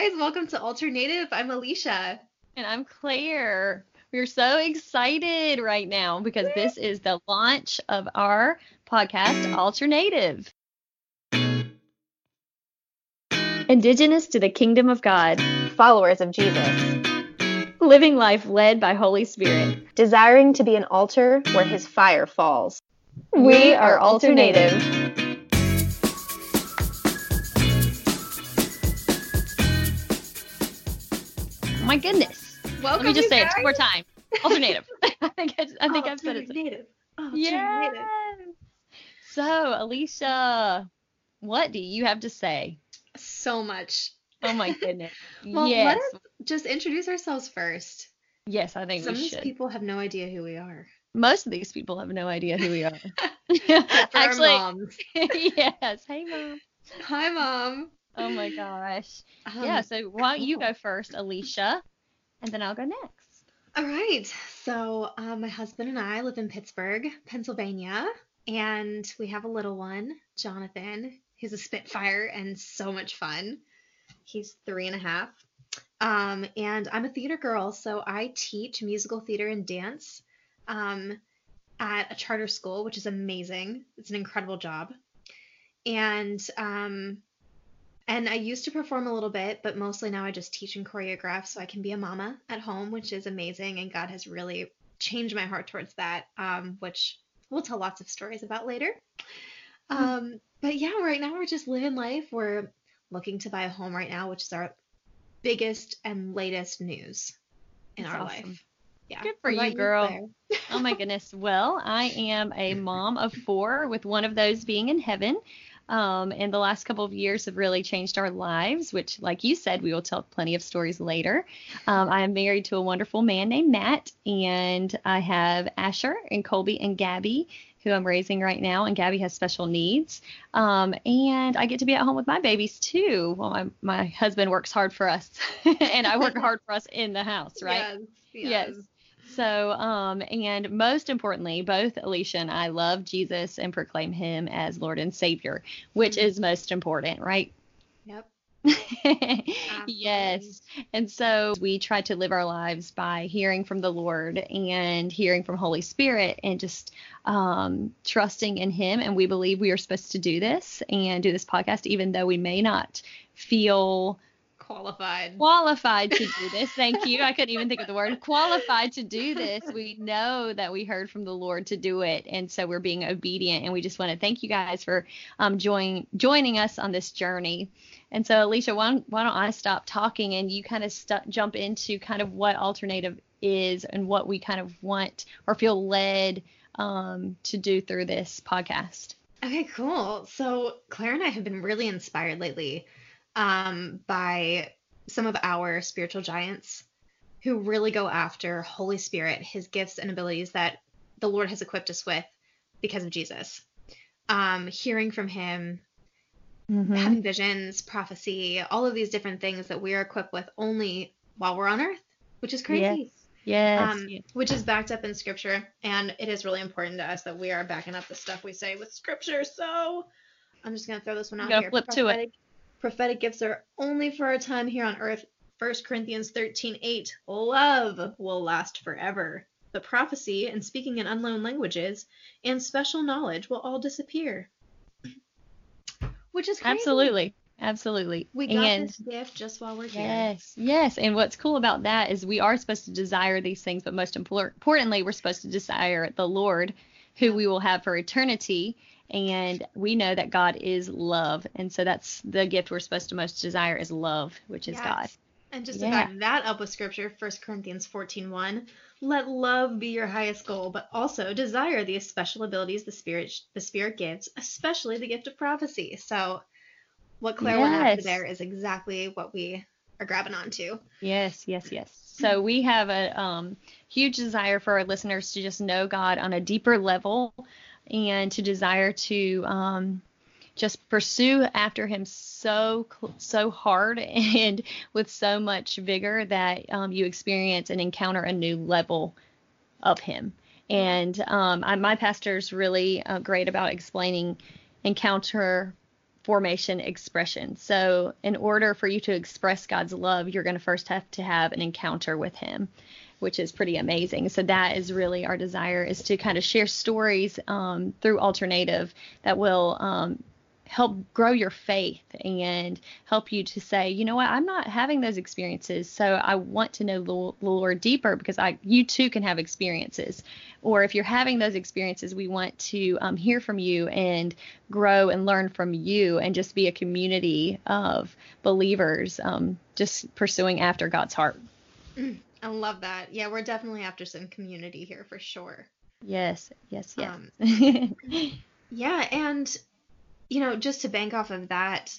guys, welcome to Alternative. I'm Alicia. And I'm Claire. We're so excited right now because this is the launch of our podcast, Alternative. Indigenous to the kingdom of God, Followers of Jesus. living life led by Holy Spirit. Desiring to be an altar where his fire falls. We are Alternative. Oh my goodness. Welcome, Let me just say it two more times. Alternative. I think I, I think oh, I've said it. Alternative. Oh, yes. So, Alicia, what do you have to say? So much. Oh my goodness. Well, yes. let us just introduce ourselves first. Yes, I think Some of these people have no idea who we are. Most of these people have no idea who we are. Actually, yes. Hey, mom. Hi, mom. Oh my gosh. Um, yeah. So why don't you go first, Alicia, and then I'll go next. All right. So, um, my husband and I live in Pittsburgh, Pennsylvania, and we have a little one, Jonathan. He's a Spitfire and so much fun. He's three and a half. Um, and I'm a theater girl, so I teach musical theater and dance um, at a charter school, which is amazing. It's an incredible job. And um, and I used to perform a little bit, but mostly now I just teach and choreograph so I can be a mama at home, which is amazing. And God has really changed my heart towards that, um, which we'll tell lots of stories about later. Um, but yeah, right now we're just living life. We're looking to buy a home right now, which is our biggest and latest news in That's our awesome. life. Yeah. Good for What you, girl. Oh my goodness. Well, I am a mom of four, with one of those being in heaven. Um, and the last couple of years have really changed our lives, which, like you said, we will tell plenty of stories later. Um, I am married to a wonderful man named Matt, and I have Asher and Colby and Gabby, who I'm raising right now. And Gabby has special needs. Um, and I get to be at home with my babies too. Well, my, my husband works hard for us, and I work hard for us in the house, right? Yes. Yes. So, um, and most importantly, both Alicia and I love Jesus and proclaim him as Lord and Savior, which is most important, right? Yep. yes. And so we try to live our lives by hearing from the Lord and hearing from Holy Spirit and just um, trusting in Him. And we believe we are supposed to do this and do this podcast, even though we may not feel Qualified. qualified to do this. Thank you. I couldn't even think of the word qualified to do this. We know that we heard from the Lord to do it, and so we're being obedient. And we just want to thank you guys for um, join, joining us on this journey. And so, Alicia, why don't, why don't I stop talking and you kind of st- jump into kind of what alternative is and what we kind of want or feel led um, to do through this podcast. Okay, cool. So Claire and I have been really inspired lately um, by some of our spiritual giants who really go after Holy Spirit, his gifts and abilities that the Lord has equipped us with because of Jesus. Um, hearing from him, Mm-hmm. having visions, prophecy, all of these different things that we are equipped with only while we're on earth, which is crazy. Yes. Um, which is backed up in scripture, and it is really important to us that we are backing up the stuff we say with scripture. So I'm just gonna throw this one out Gonna here. flip to it. Prophetic, gifts are only for a time here on earth. 1 Corinthians 13, 8. Love will last forever. But prophecy and speaking in unknown languages and special knowledge will all disappear. Which is crazy. Absolutely. Absolutely. We got and this gift just while we're here. yes, yes. And what's cool about that is we are supposed to desire these things, but most impor- importantly, we're supposed to desire the Lord, who we will have for eternity. And we know that God is love, and so that's the gift we're supposed to most desire is love, which is Yes. God. And just Yeah. to back that up with scripture, 1 Corinthians 14:1, let love be your highest goal, but also desire the special abilities the spirit the spirit gives, especially the gift of prophecy. So what Claire went after Yes. there is exactly what we are grabbing onto. Yes, yes, yes. So we have a um, huge desire for our listeners to just know God on a deeper level and to desire to um, just pursue after Him so so hard and with so much vigor that um, you experience and encounter a new level of Him. And um, I, my pastor's really uh, great about explaining encounter formation expression. So, in order for you to express God's love, you're going to first have to have an encounter with Him, which is pretty amazing. So, that is really our desire is to kind of share stories um, through alternative that will um, help grow your faith and help you to say, you know what, I'm not having those experiences, so I want to know the Lord deeper because I, you too can have experiences. Or if you're having those experiences, we want to um, hear from you and grow and learn from you and just be a community of believers, um, just pursuing after God's heart. I love that. Yeah, we're definitely after some community here for sure. Yes, yes, yes. Um, yeah, and you know, just to bank off of that,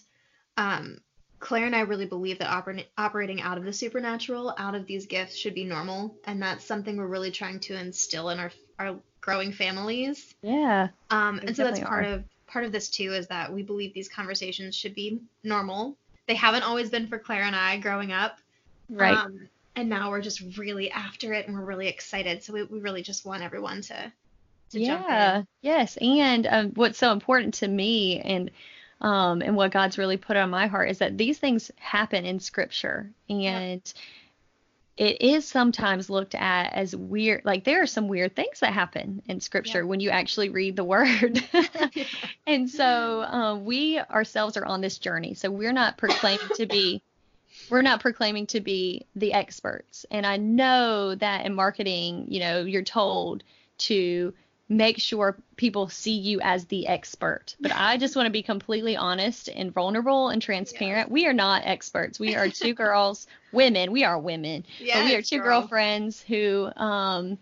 um, Claire and I really believe that oper- operating out of the supernatural, out of these gifts, should be normal, and that's something we're really trying to instill in our our growing families. Yeah. Um, and so that's part are. of part of this too is that we believe these conversations should be normal. They haven't always been for Claire and I growing up. Right. Um, and now we're just really after it and we're really excited. So we, we really just want everyone to to yeah yes and um, what's so important to me and um, and what god's really put on my heart is that these things happen in scripture and it is sometimes looked at as weird like there are some weird things that happen in scripture yep. when you actually read the word and so um, we ourselves are on this journey so we're not proclaiming to be we're not proclaiming to be the experts and i know that in marketing you know you're told to make sure people see you as the expert. But I just want to be completely honest and vulnerable and transparent. Yes. We are not experts. We are two girls, women. We are women. Yes, but we are two girl. girlfriends who um,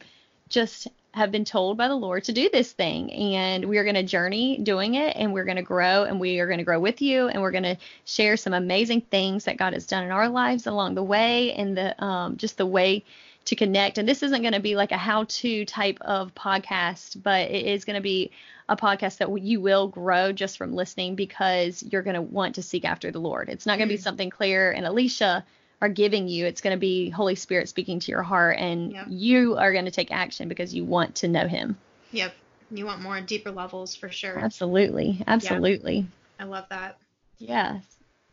just have been told by the Lord to do this thing. And we are going to journey doing it and we're going to grow and we are going to grow with you and we're going to share some amazing things that God has done in our lives along the way and the um, just the way to connect. And this isn't going to be like a how to type of podcast, but it is going to be a podcast that you will grow just from listening because you're going to want to seek after the Lord. It's not going to be mm. something Claire and Alicia are giving you. It's going to be Holy Spirit speaking to your heart, and yep. you are going to take action because you want to know Him. Yep. You want more deeper levels for sure. Absolutely. Absolutely. I love that. Yes.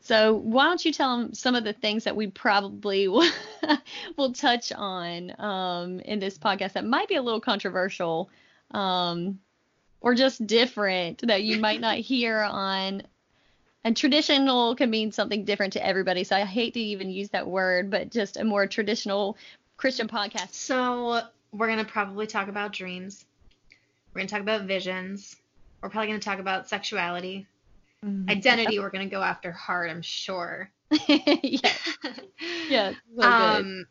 So why don't you tell them some of the things that we probably will, will touch on um, in this podcast that might be a little controversial um, or just different that you might not hear on. And traditional can mean something different to everybody. So I hate to even use that word, but just a more traditional Christian podcast. So we're going to probably talk about dreams. We're going to talk about visions. We're probably going to talk about sexuality Mm-hmm. Identity, we're gonna go after hard, I'm sure. yeah. yeah. So um,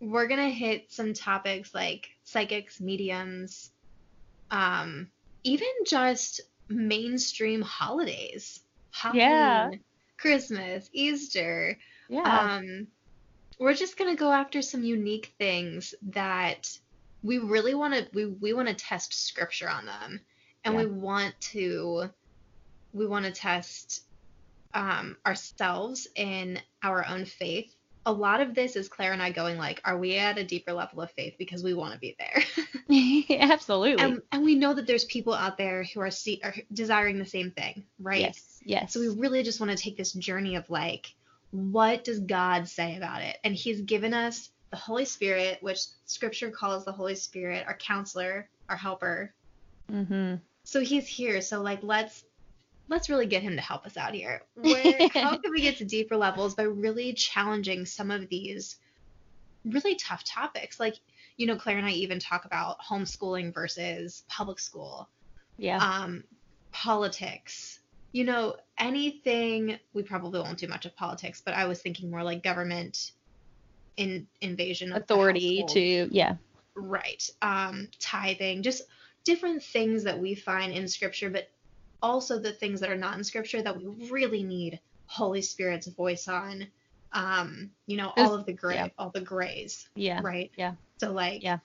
we're gonna hit some topics like psychics, mediums, um, even just mainstream holidays. Halloween, yeah. Christmas, Easter. Yeah. Um, we're just gonna go after some unique things that we really want to we, we want to test scripture on them and yeah. we want to we want to test um, ourselves in our own faith. A lot of this is Claire and I going like, are we at a deeper level of faith because we want to be there? Absolutely. And, and, we know that there's people out there who are, see, are desiring the same thing, right? Yes. Yes. So we really just want to take this journey of like, what does God say about it? And He's given us the Holy Spirit, which Scripture calls the Holy Spirit our counselor, our helper. Mm-hmm. So He's here. So like, let's let's really get him to help us out here. Where, how can we get to deeper levels by really challenging some of these really tough topics? Like, you know, Claire and I even talk about homeschooling versus public school. Yeah. Um, politics. You know, anything. We probably won't do much of politics, but I was thinking more like government in invasion of authority to yeah. Right. Um, tithing, just different things that we find in scripture, but also the things that are not in scripture that we really need Holy Spirit's voice on. Um, you know, all of the gray, yeah. all the grays. Yeah. Right. Yeah. So like. Yeah.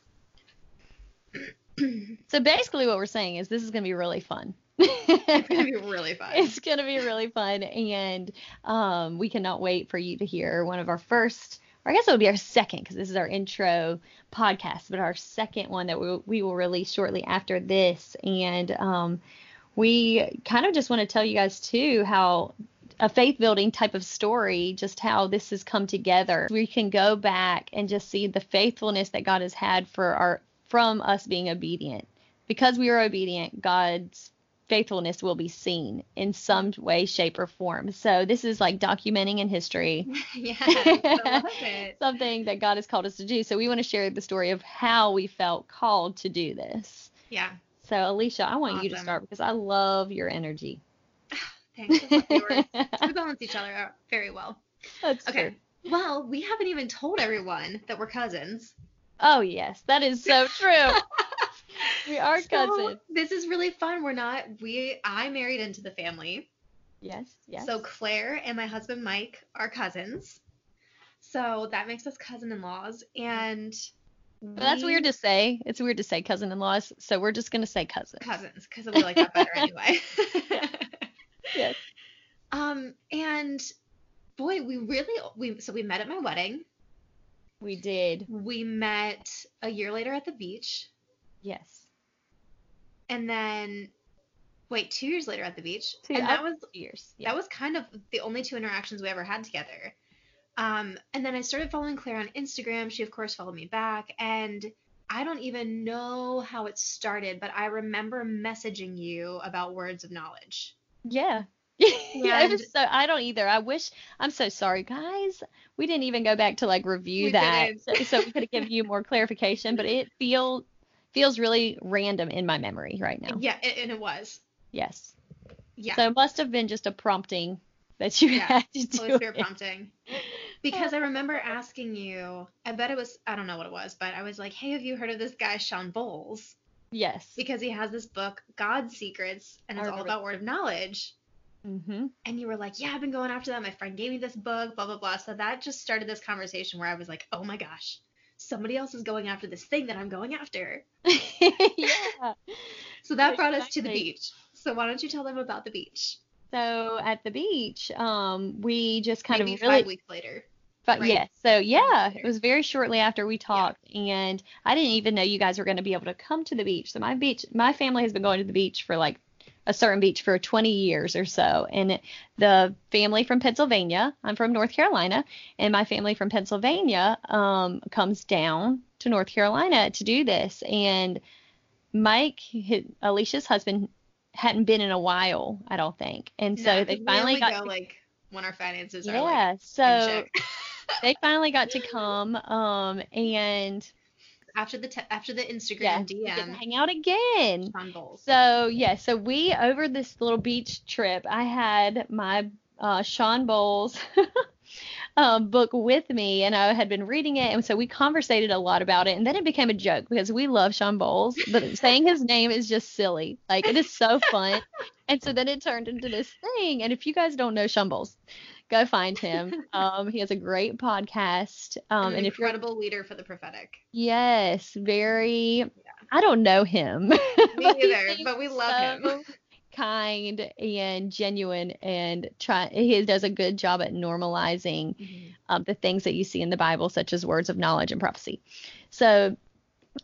so basically, what we're saying is this is gonna be really fun. it's gonna be really fun. It's gonna be really fun, and um, we cannot wait for you to hear one of our first. Or I guess it would be our second because this is our intro podcast, but our second one that we, we will release shortly after this. And um, we kind of just want to tell you guys too how a faith building type of story, just how this has come together. We can go back and just see the faithfulness that God has had for our from us being obedient. Because we are obedient, God's faithfulness will be seen in some way, shape, or form. So this is like documenting in history. yeah. Something that God has called us to do. So we want to share the story of how we felt called to do this. Yeah. So Alicia, I want you to start because I love your energy. Thanks. I love yours. we balance each other out very well. That's Okay. true. Well, we haven't even told everyone that we're cousins. Oh yes, that is so true. we are So, cousins. this is really fun. We're not we I married into the family. Yes, yes. So Claire and my husband Mike are cousins. So that makes us cousin-in-laws and But that's weird to say. It's weird to say cousin-in-laws, so we're just gonna say cousins. cousins because we like that better anyway. Yes. Um and boy, we really we so we met at my wedding. We did. We met a year later at the beach. Yes. and then wait two years later at the beach Two- and that was Years. that was kind of the only two interactions we ever had together um, and then i started following claire on instagram she of course followed me back and i don't even know how it started but i remember messaging you about words of knowledge Yeah. yeah, it was so I don't either. I wish I'm so sorry, guys. We didn't even go back to like review We that, so, so we could have given you more clarification. But it feel feels really random in my memory right now. yeah a- and it was Yes. yeah So it must have been just a prompting that you Yeah. had to do. Holy Spirit it. prompting. Because I remember asking you, I bet it was, I don't know what it was, but I was like, hey, have you heard of this guy, Shawn Bolz? Yes. because he has this book, God's Secrets, and it's all about word of knowledge. Mm-hmm. And you were like, Yeah, I've been going after that. My friend gave me this book, blah, blah, blah. So that just started this conversation where I was like, Oh my gosh, somebody else is going after this thing that I'm going after. yeah. So that brought us to the beach. So why don't you tell them about the beach? So at the beach, um, we just kind Maybe of really five weeks later. But right? yes, so yeah, it was very shortly after we talked, and I didn't even know you guys were going to be able to come to the beach. So my beach, my family has been going to the beach for like a certain beach for 20 years or so, and the family from Pennsylvania, I'm from North Carolina, and my family from Pennsylvania um, comes down to North Carolina to do this, and Mike, his, Alicia's husband, hadn't been in a while, I don't think, and so No, they finally got go like when our finances are yeah, like so. they finally got to come um and after the te- after the Instagram yeah we get to DM, hang out again. Shawn Bolz. so yeah so we over this little beach trip i had my uh Shawn Bolz um, book with me and i had been reading it and so we conversated a lot about it and then it became a joke because we love Shawn Bolz but saying his name is just silly. Like it is so fun. And so then it turned into this thing and if you guys don't know Shawn Bolz go find him um, he has a great podcast um, An and if you're incredible leader for the prophetic. Yes, very. I don't know him. Me but neither, but we love him. Kind and genuine, and try. He does a good job at normalizing um, the things that you see in the Bible, such as words of knowledge and prophecy. So,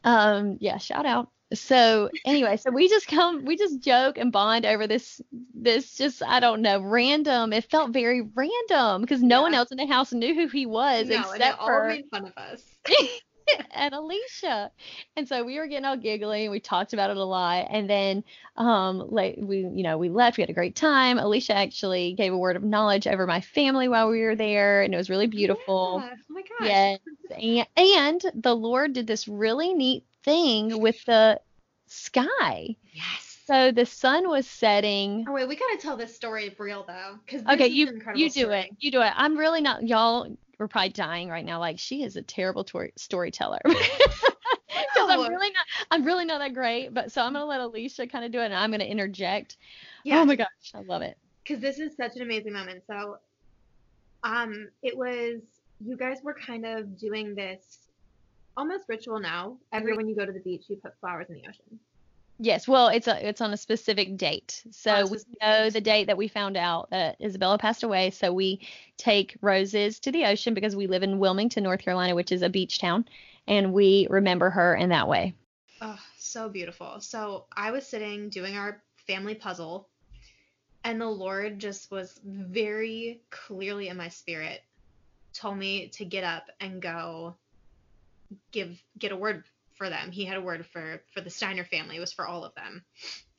um, yeah, shout out. So anyway, so we just come, we just joke and bond over this, this just I don't know, random. It felt very random because no one else in the house knew who he was No, except all for made fun of us. and Alicia. And so we were getting all giggly and we talked about it a lot. And then um like we you know, we left, we had a great time. Alicia actually gave a word of knowledge over my family while we were there and it was really beautiful. Yeah. Oh my gosh. Yes. And, and the Lord did this really neat thing with the sky. Yes. So the sun was setting. Oh wait, we gotta tell this story real though, because Okay, you you do it. You do it. I'm really not y'all are probably dying right now. Like she is a terrible tor- storyteller. Because I'm really not I'm really not that great. But so I'm gonna let Alicia kind of do it and I'm gonna interject. Yeah. Oh my gosh, I love it. because this is such an amazing moment. So, um, it was you guys were kind of doing this almost ritual now. Every when you go to the beach, you put flowers in the ocean. Yes, well, it's a it's on a specific date. So we know the date that we found out that Isabella passed away. So we take roses to the ocean because we live in Wilmington, North Carolina, which is a beach town, and we remember her in that way. Oh, so beautiful. So I was sitting doing our family puzzle. And the Lord just was very clearly in my spirit, told me to get up and go give get a word for them. He had a word for for the Steiner family. It was for all of them.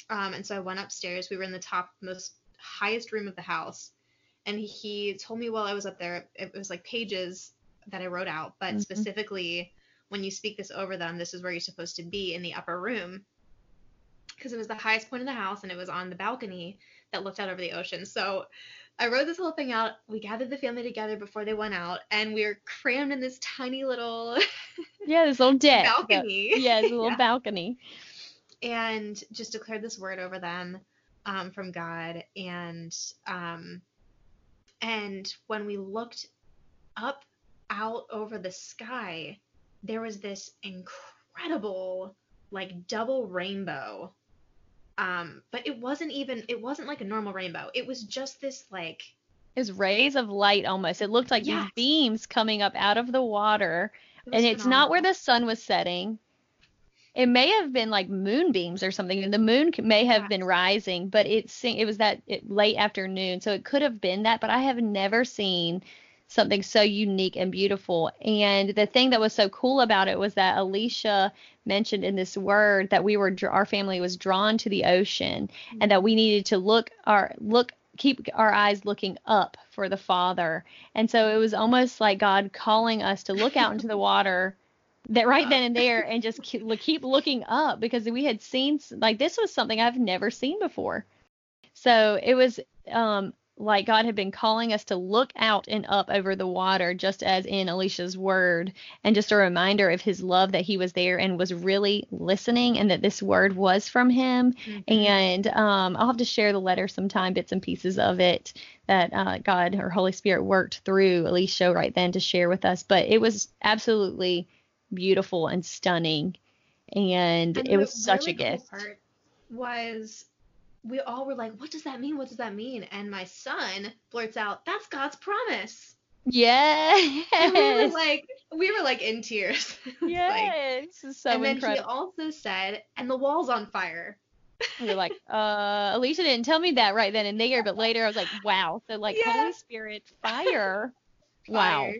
Um, and so I went upstairs. We were in the top most highest room of the house, and he told me while I was up there, it was like pages that I wrote out, but Mhm. specifically when you speak this over them, this is where you're supposed to be in the upper room. Because it was the highest point in the house and it was on the balcony that looked out over the ocean. So I wrote this whole thing out. We gathered the family together before they went out, and we were crammed in this tiny little Yeah, this little deck. balcony. yeah, this little Yeah. balcony. and just declared this word over them um, from God. And um, and when we looked up out over the sky, there was this incredible like double rainbow. Um, but it wasn't even it wasn't like a normal rainbow. It was just this like It was rays of light almost. It looked like Yes. these beams coming up out of the water. it And it's not where the sun was setting. It may have been like moonbeams or something, and the moon may have been rising, but it it was that it, late afternoon, so it could have been that. But I have never seen something so unique and beautiful. And the thing that was so cool about it was that Alicia mentioned in this word that we were our family was drawn to the ocean, and that we needed to look our look keep our eyes looking up for the Father. And so it was almost like God calling us to look out into the water that right then and there and just keep, keep looking up because we had seen like this was something I've never seen before. So it was um like God had been calling us to look out and up over the water just as in Alicia's word and just a reminder of his love that he was there and was really listening and that this word was from him Mhm. and um, I'll have to share the letter sometime, bits and pieces of it that uh, God or Holy Spirit worked through Alicia right then to share with us. But it was absolutely beautiful and stunning, and, And it was such really a gift. Cool part was we all were like, "What does that mean? What does that mean?" And my son blurts out, "That's God's promise." Yes, And we were like, we were like in tears. It's like- yes, this is so and then incredible. he also said, "And the wall's on fire." We were like, uh, Alicia didn't tell me that right then and there, but later I was like, wow. So like Yeah. Holy Spirit, fire. Wow. Fire.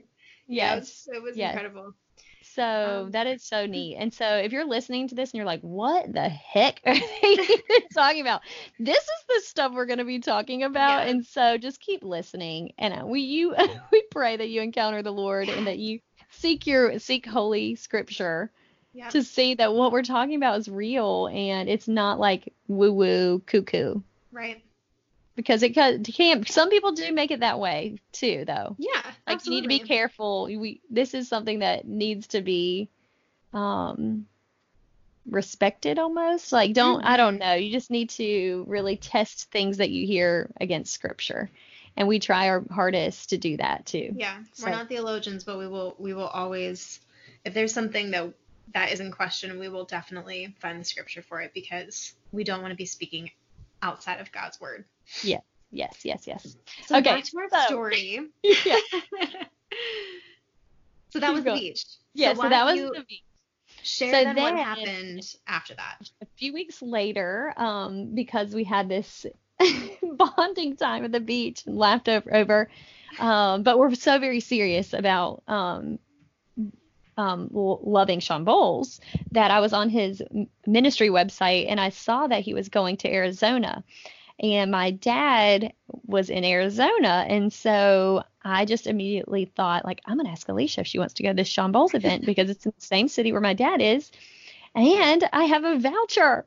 Yeah, it Yes. was, it was Yes. incredible. So Um, that is so neat. And so if you're listening to this and you're like, what the heck are they talking about? This is the stuff we're going to be talking about. Yeah. And so just keep listening. And uh, we you we pray that you encounter the Lord and that you seek your seek holy scripture Yeah. to see that what we're talking about is real and it's not like woo woo cuckoo Right. Because it can't. some people do make it that way too though. Yeah. like you need to be careful. We this is something that needs to be um respected almost. Like don't i don't know. You just need to really test things that you hear against scripture. And we try our hardest to do that too. Yeah, So- we're not theologians, but we will we will always if there's something that that is in question, we will definitely find the scripture for it because we don't want to be speaking outside of God's word. Yes yes yes So Okay, back to our so- story. yeah so that was the beach. yeah so, so that was the beach share so then, what happened after that. a few weeks later, um, because we had this bonding time at the beach and laughed over, over um, but we're so very serious about um, um, loving Shawn Bolz that I was on his ministry website and I saw that he was going to Arizona. And my dad was in Arizona. And so I just immediately thought, like, I'm going to ask Alicia if she wants to go to this Shawn Bolz event because it's in the same city where my dad is. And I have a voucher.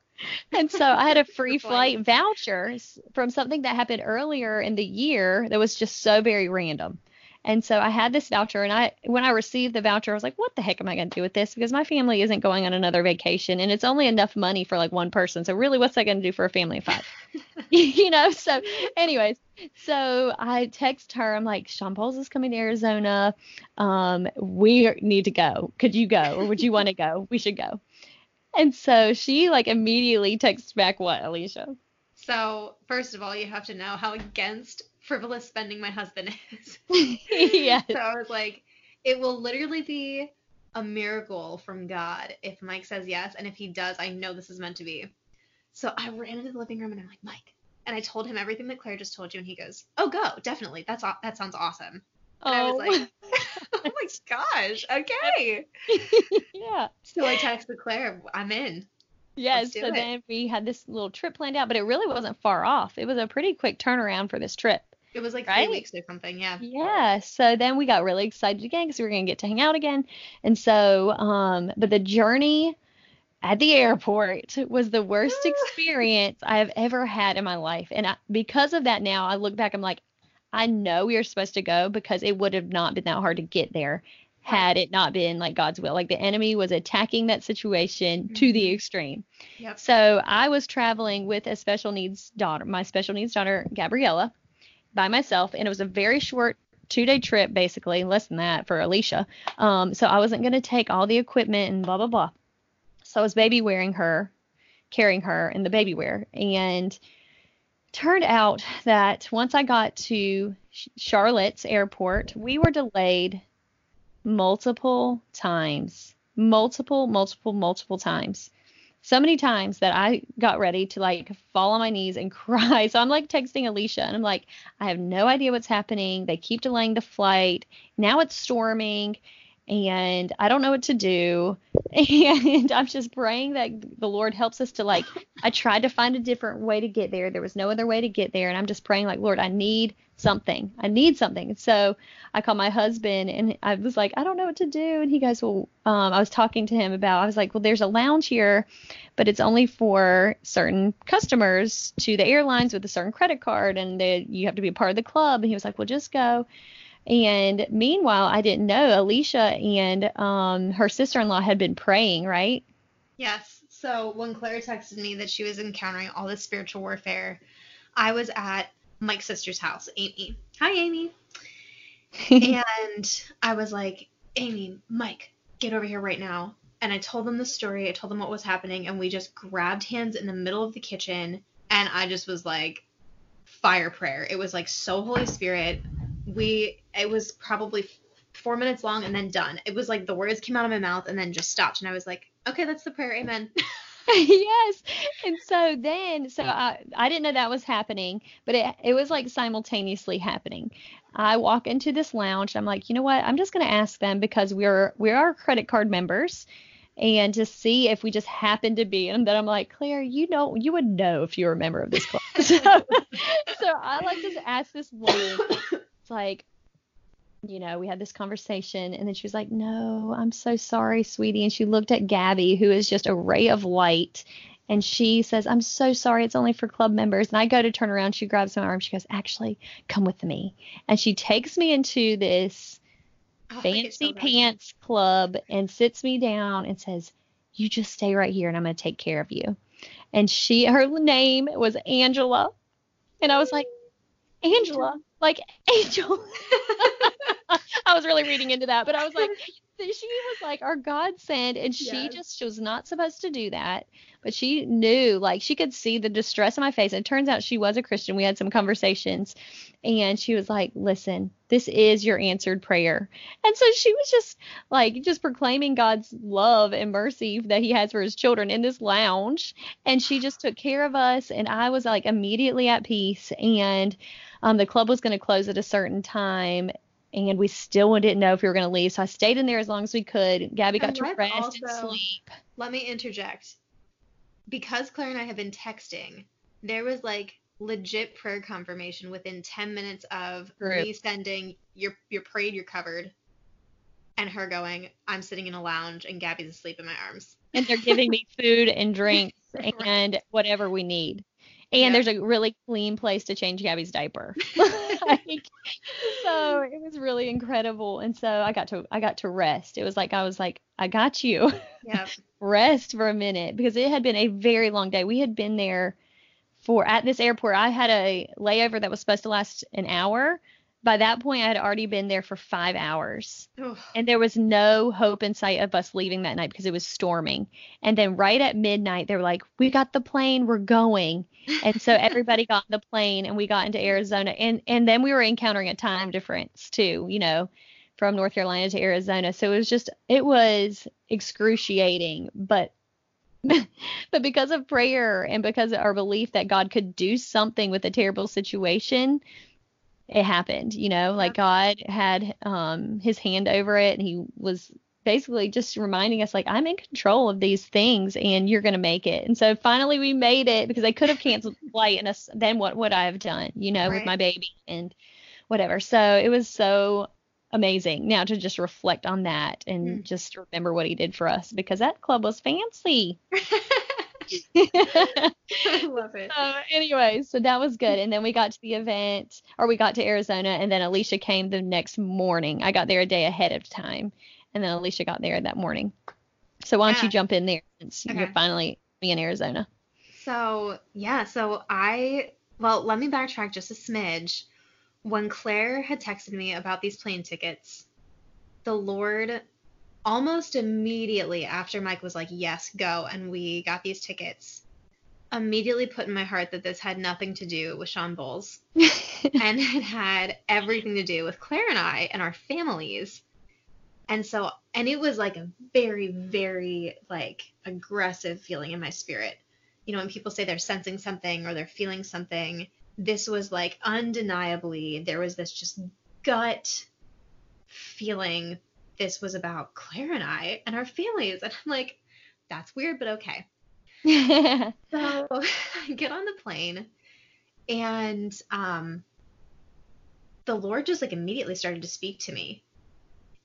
And so I had a free flight voucher from something that happened earlier in the year that was just so very random. And so I had this voucher and I when I received the voucher I was like what the heck am I going to do with this because my family isn't going on another vacation and it's only enough money for like one person. So really what's that going to do for a family of 5? you know, so anyways, so I text her I'm like Shawn Bolz is coming to Arizona. Um we need to go. Could you go or would you want to go? We should go. And so she like immediately texts back what, Alicia? So first of all, you have to know how against frivolous spending my husband is. yes. So I was like, it will literally be a miracle from God if Mike says yes, and if he does, I know this is meant to be. So I ran into the living room and I'm like, Mike. And I told him everything that Claire just told you, and he goes, "Oh, go, definitely. That's that sounds awesome." And I was Oh, like, "Oh my gosh, okay." yeah. So I texted Claire, "I'm in." Yes. So it. then we had this little trip planned out, but it really wasn't far off. It was a pretty quick turnaround for this trip. It was like Right? three weeks or something. Yeah. Yeah. So then we got really excited again because we were going to get to hang out again. And so, um, but the journey at the airport was the worst experience I have ever had in my life. And I, because of that, now I look back, I'm like, I know we were supposed to go because it would have not been that hard to get there had it not been like God's will. Like the enemy was attacking that situation to the Mhm. extreme. Yep. So I was traveling with a special needs daughter, my special needs daughter, Gabriella, by myself. And it was a very short two day trip, basically, less than that for Alicia. Um, so I wasn't going to take all the equipment and blah, blah, blah. So I was baby wearing her, carrying her in the baby wear. And turned out that once I got to Charlotte's airport, we were delayed multiple times, multiple, multiple, multiple times. So many times that I got ready to like fall on my knees and cry. So I'm like texting Alicia and I'm like, I have no idea what's happening. They keep delaying the flight. Now it's storming and I don't know what to do. And I'm just praying that the Lord helps us to like, I tried to find a different way to get there. There was no other way to get there. And I'm just praying, like, Lord, I need something. I need something. So I called my husband and I was like, I don't know what to do. And he goes, Well, um, I was talking to him about, I was like, Well, there's a lounge here, but it's only for certain customers to the airlines with a certain credit card and they, you have to be a part of the club. And he was like, Well, just go. And meanwhile, I didn't know Alicia and um, her sister in law had been praying, right? Yes. So when Claire texted me that she was encountering all this spiritual warfare, I was at Mike's sister's house, Amy. Hi, Amy. and I was like, Amy, Mike, get over here right now. And I told them the story. I told them what was happening, and we just grabbed hands in the middle of the kitchen, and I just was like, fire prayer. It was like so Holy Spirit. We, it was probably four minutes long and then done. It was like the words came out of my mouth and then just stopped, and I was like, okay, that's the prayer. Amen. yes. And so then, so I, I didn't know that was happening, but it, it was like simultaneously happening. I walk into this lounge. I'm like, you know what? I'm just going to ask them because we're we are credit card members, and to see if we just happen to be. And then I'm like, Claire, you know, you would know if you were a member of this club. so, so I like just ask this woman. It's like, you know, we had this conversation and then she was like, No, I'm so sorry, sweetie. And she looked at Gabby, who is just a ray of light. And she says, I'm so sorry. It's only for club members. And I go to turn around. She grabs my arm. She goes, Actually, come with me. And she takes me into this Oh, fancy pants club and sits me down and says, You just stay right here and I'm going to take care of you. And she, her name was Angela. And I was like, Angela, like Angel. I was really reading into that, but I was like, she was like our godsend, and she Yes. just she was not supposed to do that, but she knew, like she could see the distress in my face. And it turns out she was a Christian. We had some conversations, and she was like, "Listen, this is your answered prayer." And so she was just like just proclaiming God's love and mercy that He has for His children in this lounge, and she just took care of us, and I was like immediately at peace, and um, the club was going to close at a certain time. And we still didn't know if we were going to leave. So I stayed in there as long as we could. Gabby got And to rest and sleep. Let me interject. Because Claire and I have been texting, there was like legit prayer confirmation within 10 minutes of True. me sending you're you're prayed, you're covered, and her going, I'm sitting in a lounge and Gabby's asleep in my arms. and they're giving me food and drinks and whatever we need. And there's a really clean place to change Gabby's diaper. Like, so it was really incredible. And so I got to I got to rest. It was like I was like, I got you. Yeah. rest for a minute because it had been a very long day. We had been there for at this airport. I had a layover that was supposed to last an hour. By that point, I had already been there for five hours. Ugh. And there was no hope in sight of us leaving that night because it was storming. And then right at midnight, they were like, We got the plane, we're going. And so everybody got the plane and we got into Arizona. And and then we were encountering a time difference too, you know, from North Carolina to Arizona. So it was just it was excruciating, but but because of prayer and because of our belief that God could do something with a terrible situation, it happened. You know, like God had um, his hand over it and he was basically just reminding us like I'm in control of these things and you're going to make it. And so finally we made it because they could have canceled the flight and us, then what would I have done, you know, right. with my baby and whatever. So it was so amazing now to just reflect on that and mm. just remember what he did for us because that club was fancy. I love it. Uh, anyway, so that was good. And then we got to the event, or we got to Arizona, and then Alicia came the next morning. I got there a day ahead of time, and then Alicia got there that morning. So why don't yeah. you jump in there since okay. you're finally in Arizona? So yeah, so I well, let me backtrack just a smidge when Claire had texted me about these plane tickets, the Lord almost immediately after Mike was like, Yes, go, and we got these tickets, immediately put in my heart that this had nothing to do with Sean Bolz and it had everything to do with Claire and I and our families. And so, and it was like a very, very like aggressive feeling in my spirit. You know, when people say they're sensing something or they're feeling something, this was like undeniably there was this just gut feeling this was about Claire and I and our families and I'm like that's weird but okay. so I get on the plane and um the Lord just like immediately started to speak to me.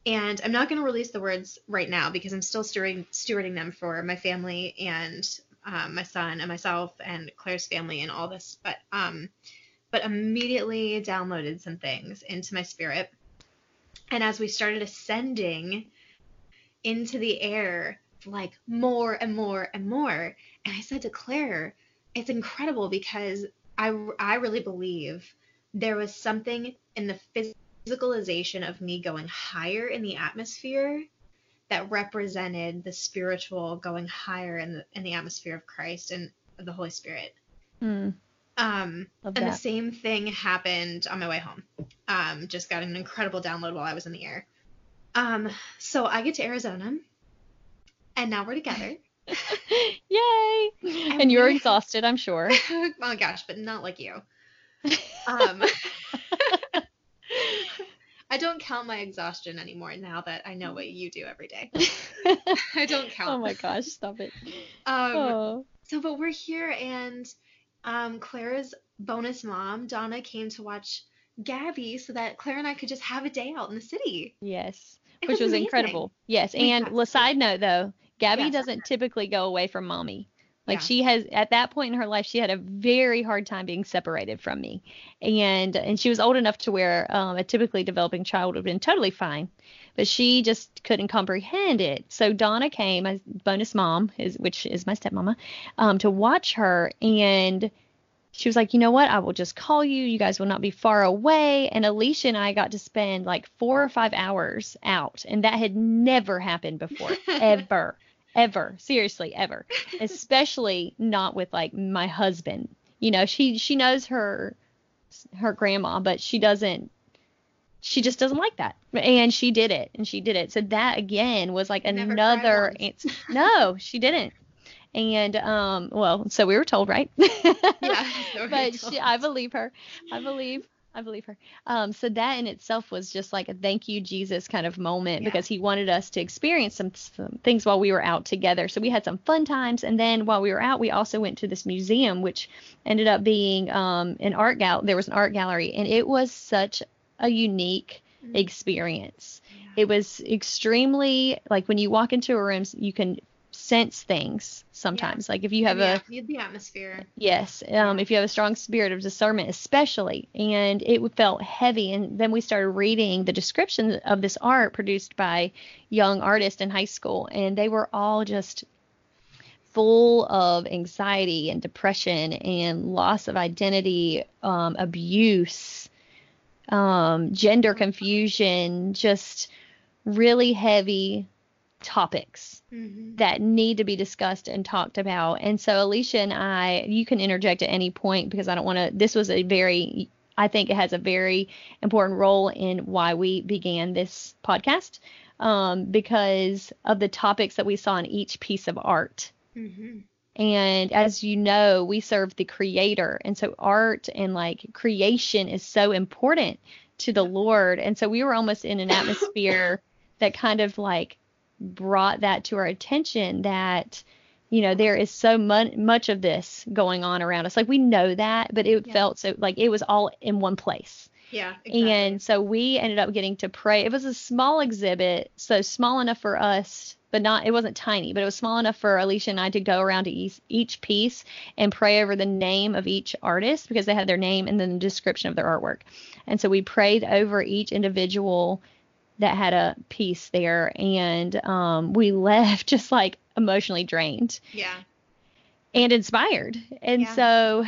And I'm not going to release the words right now because I'm still stewarding, stewarding them for my family and um, my son and myself and Claire's family and all this, but um, but immediately downloaded some things into my spirit. And as we started ascending into the air, like more and more and more, and I said to Claire, it's incredible because I I really believe there was something in the physicalization of me going higher in the atmosphere that represented the spiritual going higher in the in the atmosphere of Christ and the Holy Spirit. Mm. Um, and that. the same thing happened on my way home. Um, just got an incredible download while I was in the air. Um, so I get to Arizona, and now we're together. Yay! And, and you're exhausted, I'm sure. oh my gosh, but not like you. Um, I don't count my exhaustion anymore now that I know what you do every day. I don't count. Oh my gosh, stop it. Um, oh. So, but we're here, and um, Claire's bonus mom, Donna, came to watch Gabby so that Claire and I could just have a day out in the city. Yes, it which was, was incredible. Yes, and a side note though, Gabby doesn't typically go away from mommy. Like yeah. she has at that point in her life, she had a very hard time being separated from me, and and she was old enough to where um, a typically developing child would have been totally fine, but she just couldn't comprehend it. So Donna came, my bonus mom, is which is my stepmama, um, to watch her, and she was like, you know what? I will just call you. You guys will not be far away. And Alicia and I got to spend like four or five hours out, and that had never happened before, ever ever seriously ever. Especially not with like my husband. You know she she knows her her grandma but she doesn't she just doesn't like that. And she did it and she did it. So that again was like another no she didn't. And um well so we were told right? Yeah but she, i believe her. I believe I believe her. Um, so that in itself was just like a thank you, Jesus kind of moment yeah. because he wanted us to experience some, some, things while we were out together. So we had some fun times. And then while we were out, we also went to this museum, which ended up being um, an art gal. There was an art gallery, and it was such a unique mm-hmm. experience. Yeah. It was extremely like when you walk into a room, you can sense things sometimes. Yeah. Like if you have a the atmosphere. Yes, um, if you have a strong spirit of discernment, especially, and it felt heavy. And then we started reading the descriptions of this art produced by young artists in high school, and they were all just full of anxiety and depression and loss of identity, um, abuse, um, gender confusion, just really heavy topics mm-hmm. that need to be discussed and talked about. And so Alicia and I, you can interject at any point because I don't want to. This was a very, I think it has a very important role in why we began this podcast um, because of the topics that we saw in each piece of art Mm-hmm. And as you know, we serve the creator. And so art and like creation is so important to the Lord. And so we were almost in an atmosphere that kind of like brought that to our attention that you know there is so much much of this going on around us like we know that but it Yeah. felt so like it was all in one place Yeah. Exactly. and so we ended up getting to pray it was a small exhibit so small enough for us but not it wasn't tiny but it was small enough for alicia and i to go around to each, each piece and pray over the name of each artist because they had their name and then the description of their artwork and so we prayed over each individual that had a piece there and um, we left just like emotionally drained yeah. and inspired and Yeah. so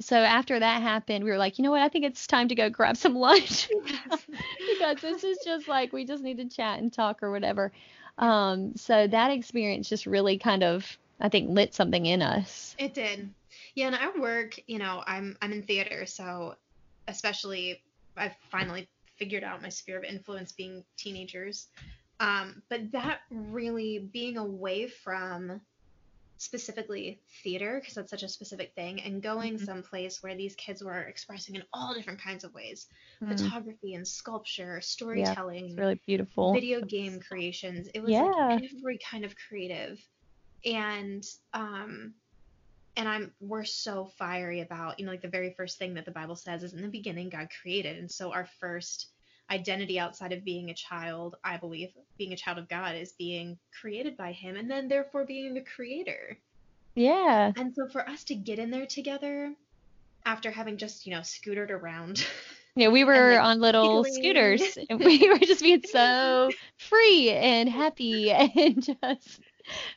so after that happened we were like you know what i think it's time to go grab some lunch because this is just like we just need to chat and talk or whatever um so that experience just really kind of i think lit something in us It did. Yeah, and I work, you know, I'm I'm in theater, so especially I've finally figured out my sphere of influence being teenagers. Um, but that really being away from specifically theater because that's such a specific thing and going Mhm. someplace where these kids were expressing in all different kinds of ways Mm, photography and sculpture storytelling it's really beautiful video game creations. It was Yeah. like every kind of creative. And um and I'm we're so fiery about, you know, like the very first thing that the Bible says is in the beginning God created. And so our first identity outside of being a child, I believe, being a child of God is being created by him and then therefore being a creator. yeah And so for us to get in there together after having just, you know, scootered around Yeah, we were like, on little giggling. scooters and we were just being so free and happy and just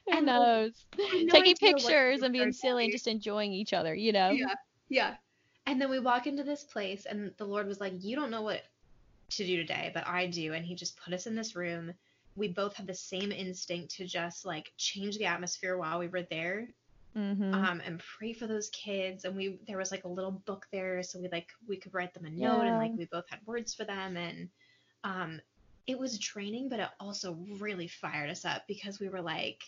who And, knows no taking idea what to pictures and being silly and just enjoying each other, you know? Yeah. Yeah. And then we walk into this place, and the Lord was like, You don't know what to do today, but I do. And He just put us in this room. We both had the same instinct to just like change the atmosphere while we were there Mm-hmm. um, and pray for those kids. And we, there was like a little book there, so we like, we could write them a note, and like we both had words for them. And um, it was draining, but it also really fired us up because we were like,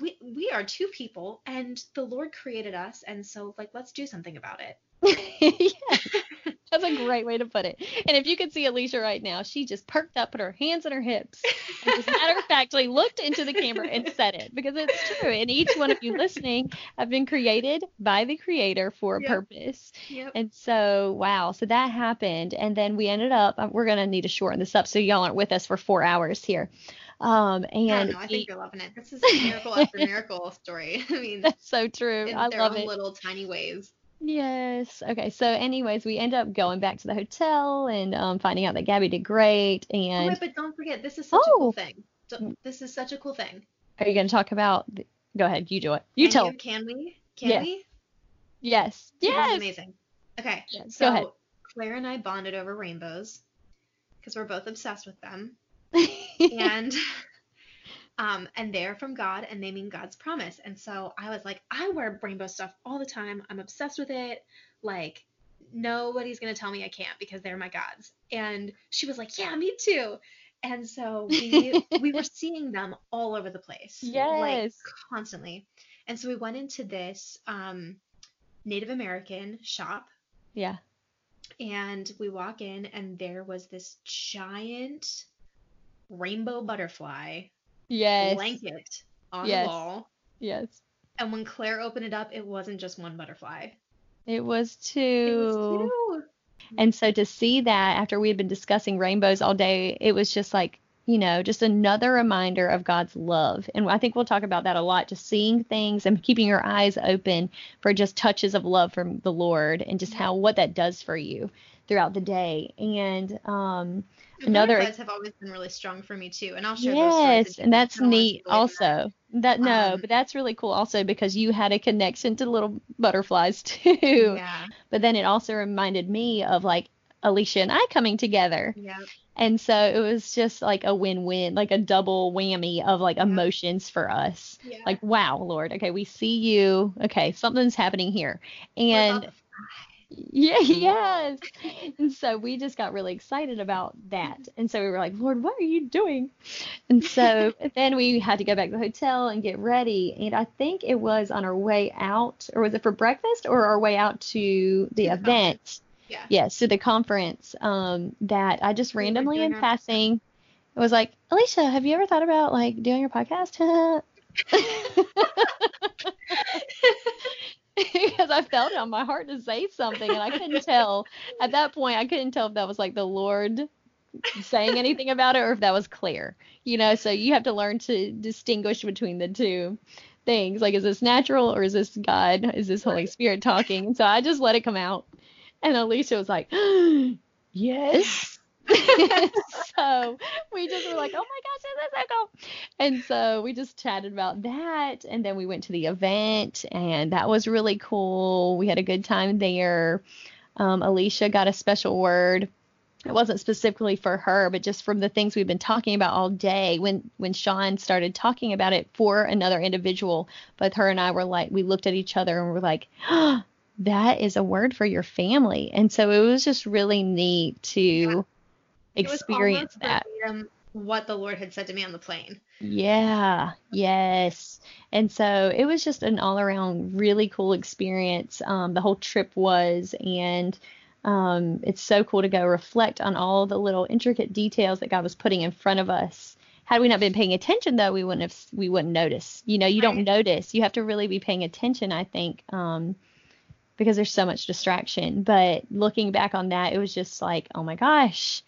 we, we are two people and the Lord created us and so like let's do something about it. That's a great way to put it. And if you could see Alicia right now, she just perked up, put her hands on her hips, and just matter of factly looked into the camera and said it because it's true. And each one of you listening have been created by the creator for a Yep. purpose. Yep. And so, wow. So that happened. And then we ended up, um, we're going to need to shorten this up so y'all aren't with us for four hours here. Um, I and know. I we- think you're loving it. This is a miracle after miracle story. I mean, that's so true. in I their love own it. little tiny ways. Yes. Okay. So, anyways, we end up going back to the hotel and um, finding out that Gabby did great. Oh, And wait, but don't forget, this is such a Oh. cool thing. Don't- This is such a cool thing. are you going to talk about? The, go ahead. You do it. You Can tell. Can we? Can Yes. we? Yes. Yes. amazing. Okay. Yes, go So ahead. Claire and I bonded over rainbows because we're both obsessed with them. and um and they're from God and they mean God's promise. And so I was like, I wear rainbow stuff all the time. I'm obsessed with it. Like nobody's gonna tell me I can't because they're my gods. And she was like, Yeah, me too. And so we we were seeing them all over the place. Like Yes. constantly. And so we went into this um Native American shop yeah. and we walk in and there was this giant rainbow butterfly Yes. blanket on Yes. the wall Yes. and when claire opened it up it wasn't just one butterfly It was two. it was two And so to see that after we had been discussing rainbows all day, it was just like, you know, just another reminder of God's love. And I think we'll talk about that a lot, just seeing things and keeping your eyes open for just touches of love from the Lord and just how what that does for you throughout the day. And um The Another- butterflies have always been really strong for me too and i'll share those stories yes, and that's I don't want to neat that. also. That no, Um, but that's really cool also because you had a connection to little butterflies too. yeah But then it also reminded me of like Alicia and I coming together. yeah And so it was just like a win-win, like a double whammy of like Yeah. emotions for us. yeah Like, wow, Lord, okay, we see you. Okay, something's happening here. And? Yeah, yes. And so we just got really excited about that. And so we were like, Lord, what are you doing? And so then we had to go back to the hotel and get ready. And I think it was on our way out, or was it for breakfast or our way out to the event? Yeah. Yes, to the conference. Um, that I just randomly in passing was like, Alicia, have you ever thought about like doing your podcast? because I felt it on my heart to say something and I couldn't tell at that point I couldn't tell if that was like the Lord saying anything about it or if that was clear. You know, so you have to learn to distinguish between the two things. Like is this natural or is this God? Is this Holy Spirit talking? And so I just let it come out. And Alicia was like, "Yes." so we just were like, oh my gosh, is so. And so we just chatted about that. And then we went to the event, and that was really cool. We had a good time there. Um, Alicia got a special word. It wasn't specifically for her, but just from the things we've been talking about all day. When when Shawn started talking about it for another individual, both her and I were like, we looked at each other and were like, oh, that is a word for your family. And so it was just really neat to experience that. verbatim what the Lord had said to me on the plane. Yeah, yes. And so it was just an all around really cool experience. Um, the whole trip was, and um, it's so cool to go reflect on all the little intricate details that God was putting in front of us. Had we not been paying attention, though, we wouldn't have we wouldn't notice. You know, you don't notice. You have to really be paying attention, I think, um, because there's so much distraction. But looking back on that, it was just like, oh my gosh,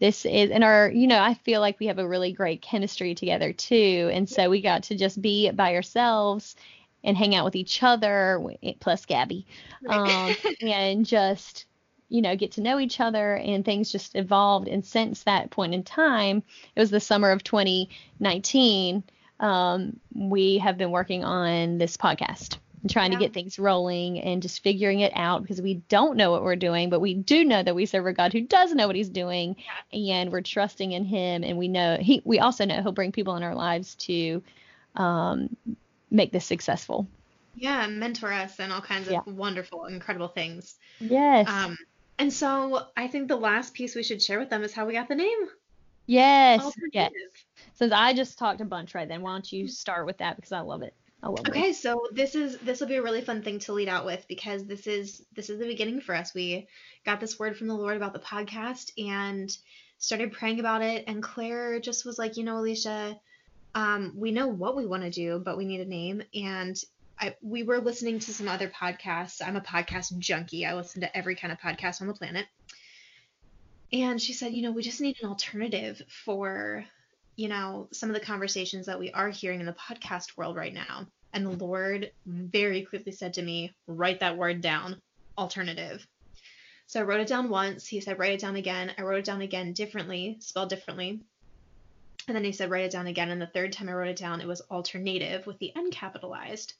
this is and our you know i feel like we have a really great chemistry together too. And so we got to just be by ourselves and hang out with each other plus gabby. Um, and just you know get to know each other and things just evolved. And since that point in time it was the summer of 2019 um, we have been working on this podcast and trying Yeah. to get things rolling and just figuring it out because we don't know what we're doing, but we do know that we serve a God who does know what he's doing and we're trusting in him and we know he we also know he'll bring people in our lives to um, make this successful. yeah, mentor us and all kinds of Yeah. wonderful, incredible things. Yes. Um, and so I think the last piece we should share with them is how we got the name. yes. Yes. Since I just talked a bunch right then, why don't you start with that because I love it. Okay, so this is this will be a really fun thing to lead out with because this is this is the beginning for us. We got this word from the Lord about the podcast and started praying about it. And Claire just was like, you know, Alicia, um, we know what we want to do, but we need a name. And I we were listening to some other podcasts. I'm a podcast junkie. I listen to every kind of podcast on the planet. And she said, you know, we just need an alternative for you know, some of the conversations that we are hearing in the podcast world right now. And the Lord very quickly said to me, write that word down, alternative. So I wrote it down once. He said, write it down again. I wrote it down again differently, spelled differently. And then he said, write it down again. And the third time I wrote it down, it was alternative with the N capitalized.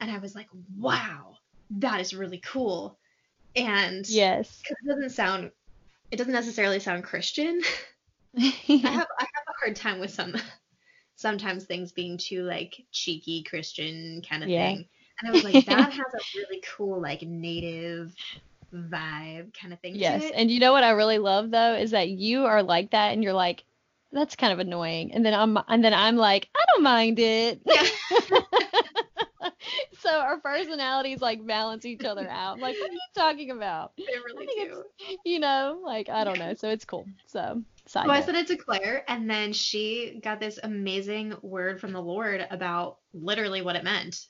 And I was like, wow, that is really cool. And yes, it doesn't sound, it doesn't necessarily sound Christian. I have I hard time with some sometimes things being too like cheeky Christian kind of Yeah. thing. And I was like, that has a really cool like native vibe kind of thing yes. to it. And you know what I really love though is that you are like that and you're like, that's kind of annoying. And then I'm and then I'm like, I don't mind it. Yeah. so our personalities like balance each other out. I'm like, what are you talking about? They really do. it's you know, like I don't know. So it's cool. So side So I note. said it to Claire, and then she got this amazing word from the Lord about literally what it meant.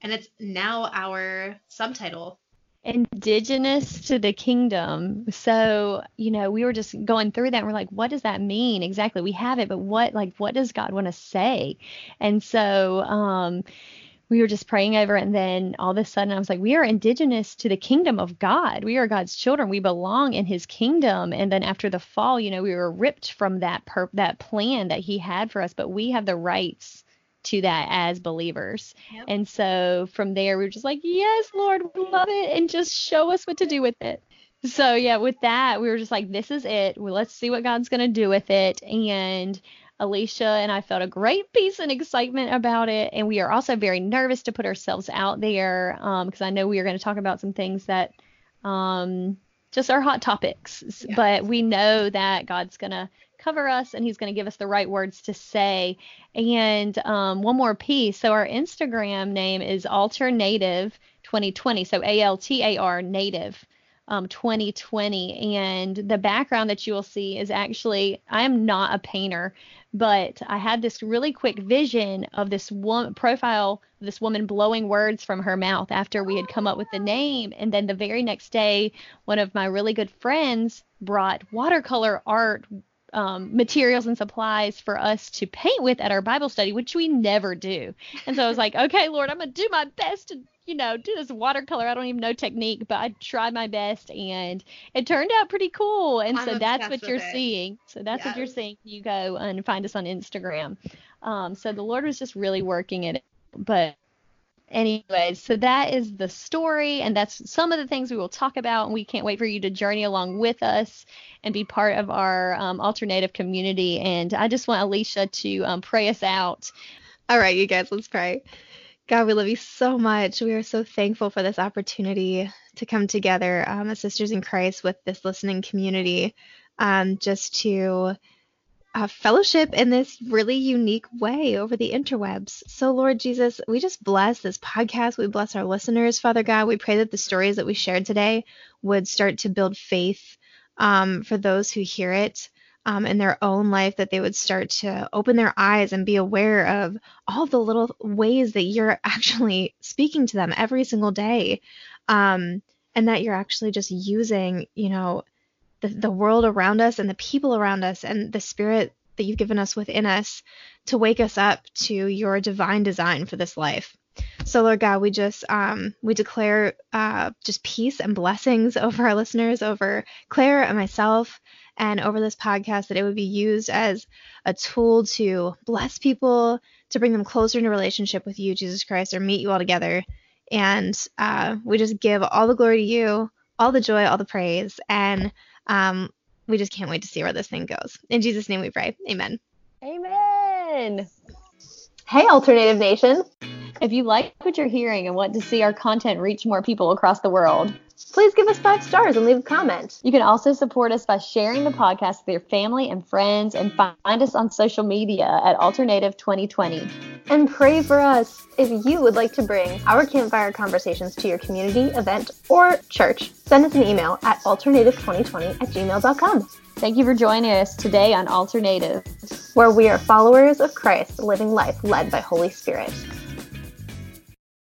And it's now our subtitle. indigenous to the kingdom. So, you know, we were just going through that and we're like, what does that mean? Exactly. We have it, but what like what does God want to say? And so um we were just praying over it and then all of a sudden I was like, we are indigenous to the kingdom of God. We are God's children. We belong in his kingdom. And then after the fall, you know, we were ripped from that per- that plan that he had for us, but we have the rights to that as believers. Yep. And so from there, we were just like, yes, Lord, we love it. And just show us what to do with it. So, yeah, with that, we were just like, this is it. Well, let's see what God's going to do with it. And Alicia and I felt a great peace and excitement about it. And we are also very nervous to put ourselves out there because I know we are going to talk about some things that um, just are hot topics. Yeah. But we know that God's going to cover us and he's going to give us the right words to say. And um, one more piece. So our Instagram name is AltarNative 2020. So A L T A R native. Um, 2020 and the background that you will see is actually I am not a painter but I had this really quick vision of this one profile, this woman blowing words from her mouth after we had come up with the name. And then the very next day, one of my really good friends brought watercolor art um, materials and supplies for us to paint with at our Bible study, which we never do. And so I was like, okay, Lord, I'm going to do my best to, you know, do this watercolor. I don't even know technique, but I tried my best and it turned out pretty cool. And I'm so that's what you're it. seeing. So that's yes. what you're seeing. You go and find us on Instagram. Um, so the Lord was just really working it. But anyway, so that is the story, and that's some of the things we will talk about. And we can't wait for you to journey along with us and be part of our um, alternative community. And I just want Alicia to um, pray us out. All right, you guys, let's pray. God, we love you so much. We are so thankful for this opportunity to come together um, as sisters in Christ with this listening community, um, just to uh, fellowship in this really unique way over the interwebs. So, Lord Jesus, we just bless this podcast. We bless our listeners, Father God. We pray that the stories that we shared today would start to build faith um, for those who hear it. Um, in their own life, that they would start to open their eyes and be aware of all the little ways that you're actually speaking to them every single day. Um, and that you're actually just using, you know, the, the world around us and the people around us and the spirit that you've given us within us to wake us up to your divine design for this life. So Lord God, we just um, we declare uh, just peace and blessings over our listeners, over Claire and myself, and over this podcast that it would be used as a tool to bless people, to bring them closer into relationship with you, Jesus Christ, or meet you all together. And uh, we just give all the glory to you, all the joy, all the praise, and um, we just can't wait to see where this thing goes. In Jesus' name we pray. Amen. Amen. Hey, AltarNative Nation. If you like what you're hearing and want to see our content reach more people across the world, please give us five stars and leave a comment. You can also support us by sharing the podcast with your family and friends and find us on social media at AltarNative 2020. And pray for us. If you would like to bring our campfire conversations to your community, event, or church, send us an email at altarnative2020 at gmail.com. Thank you for joining us today on AltarNative, where we are followers of Christ living life led by Holy Spirit.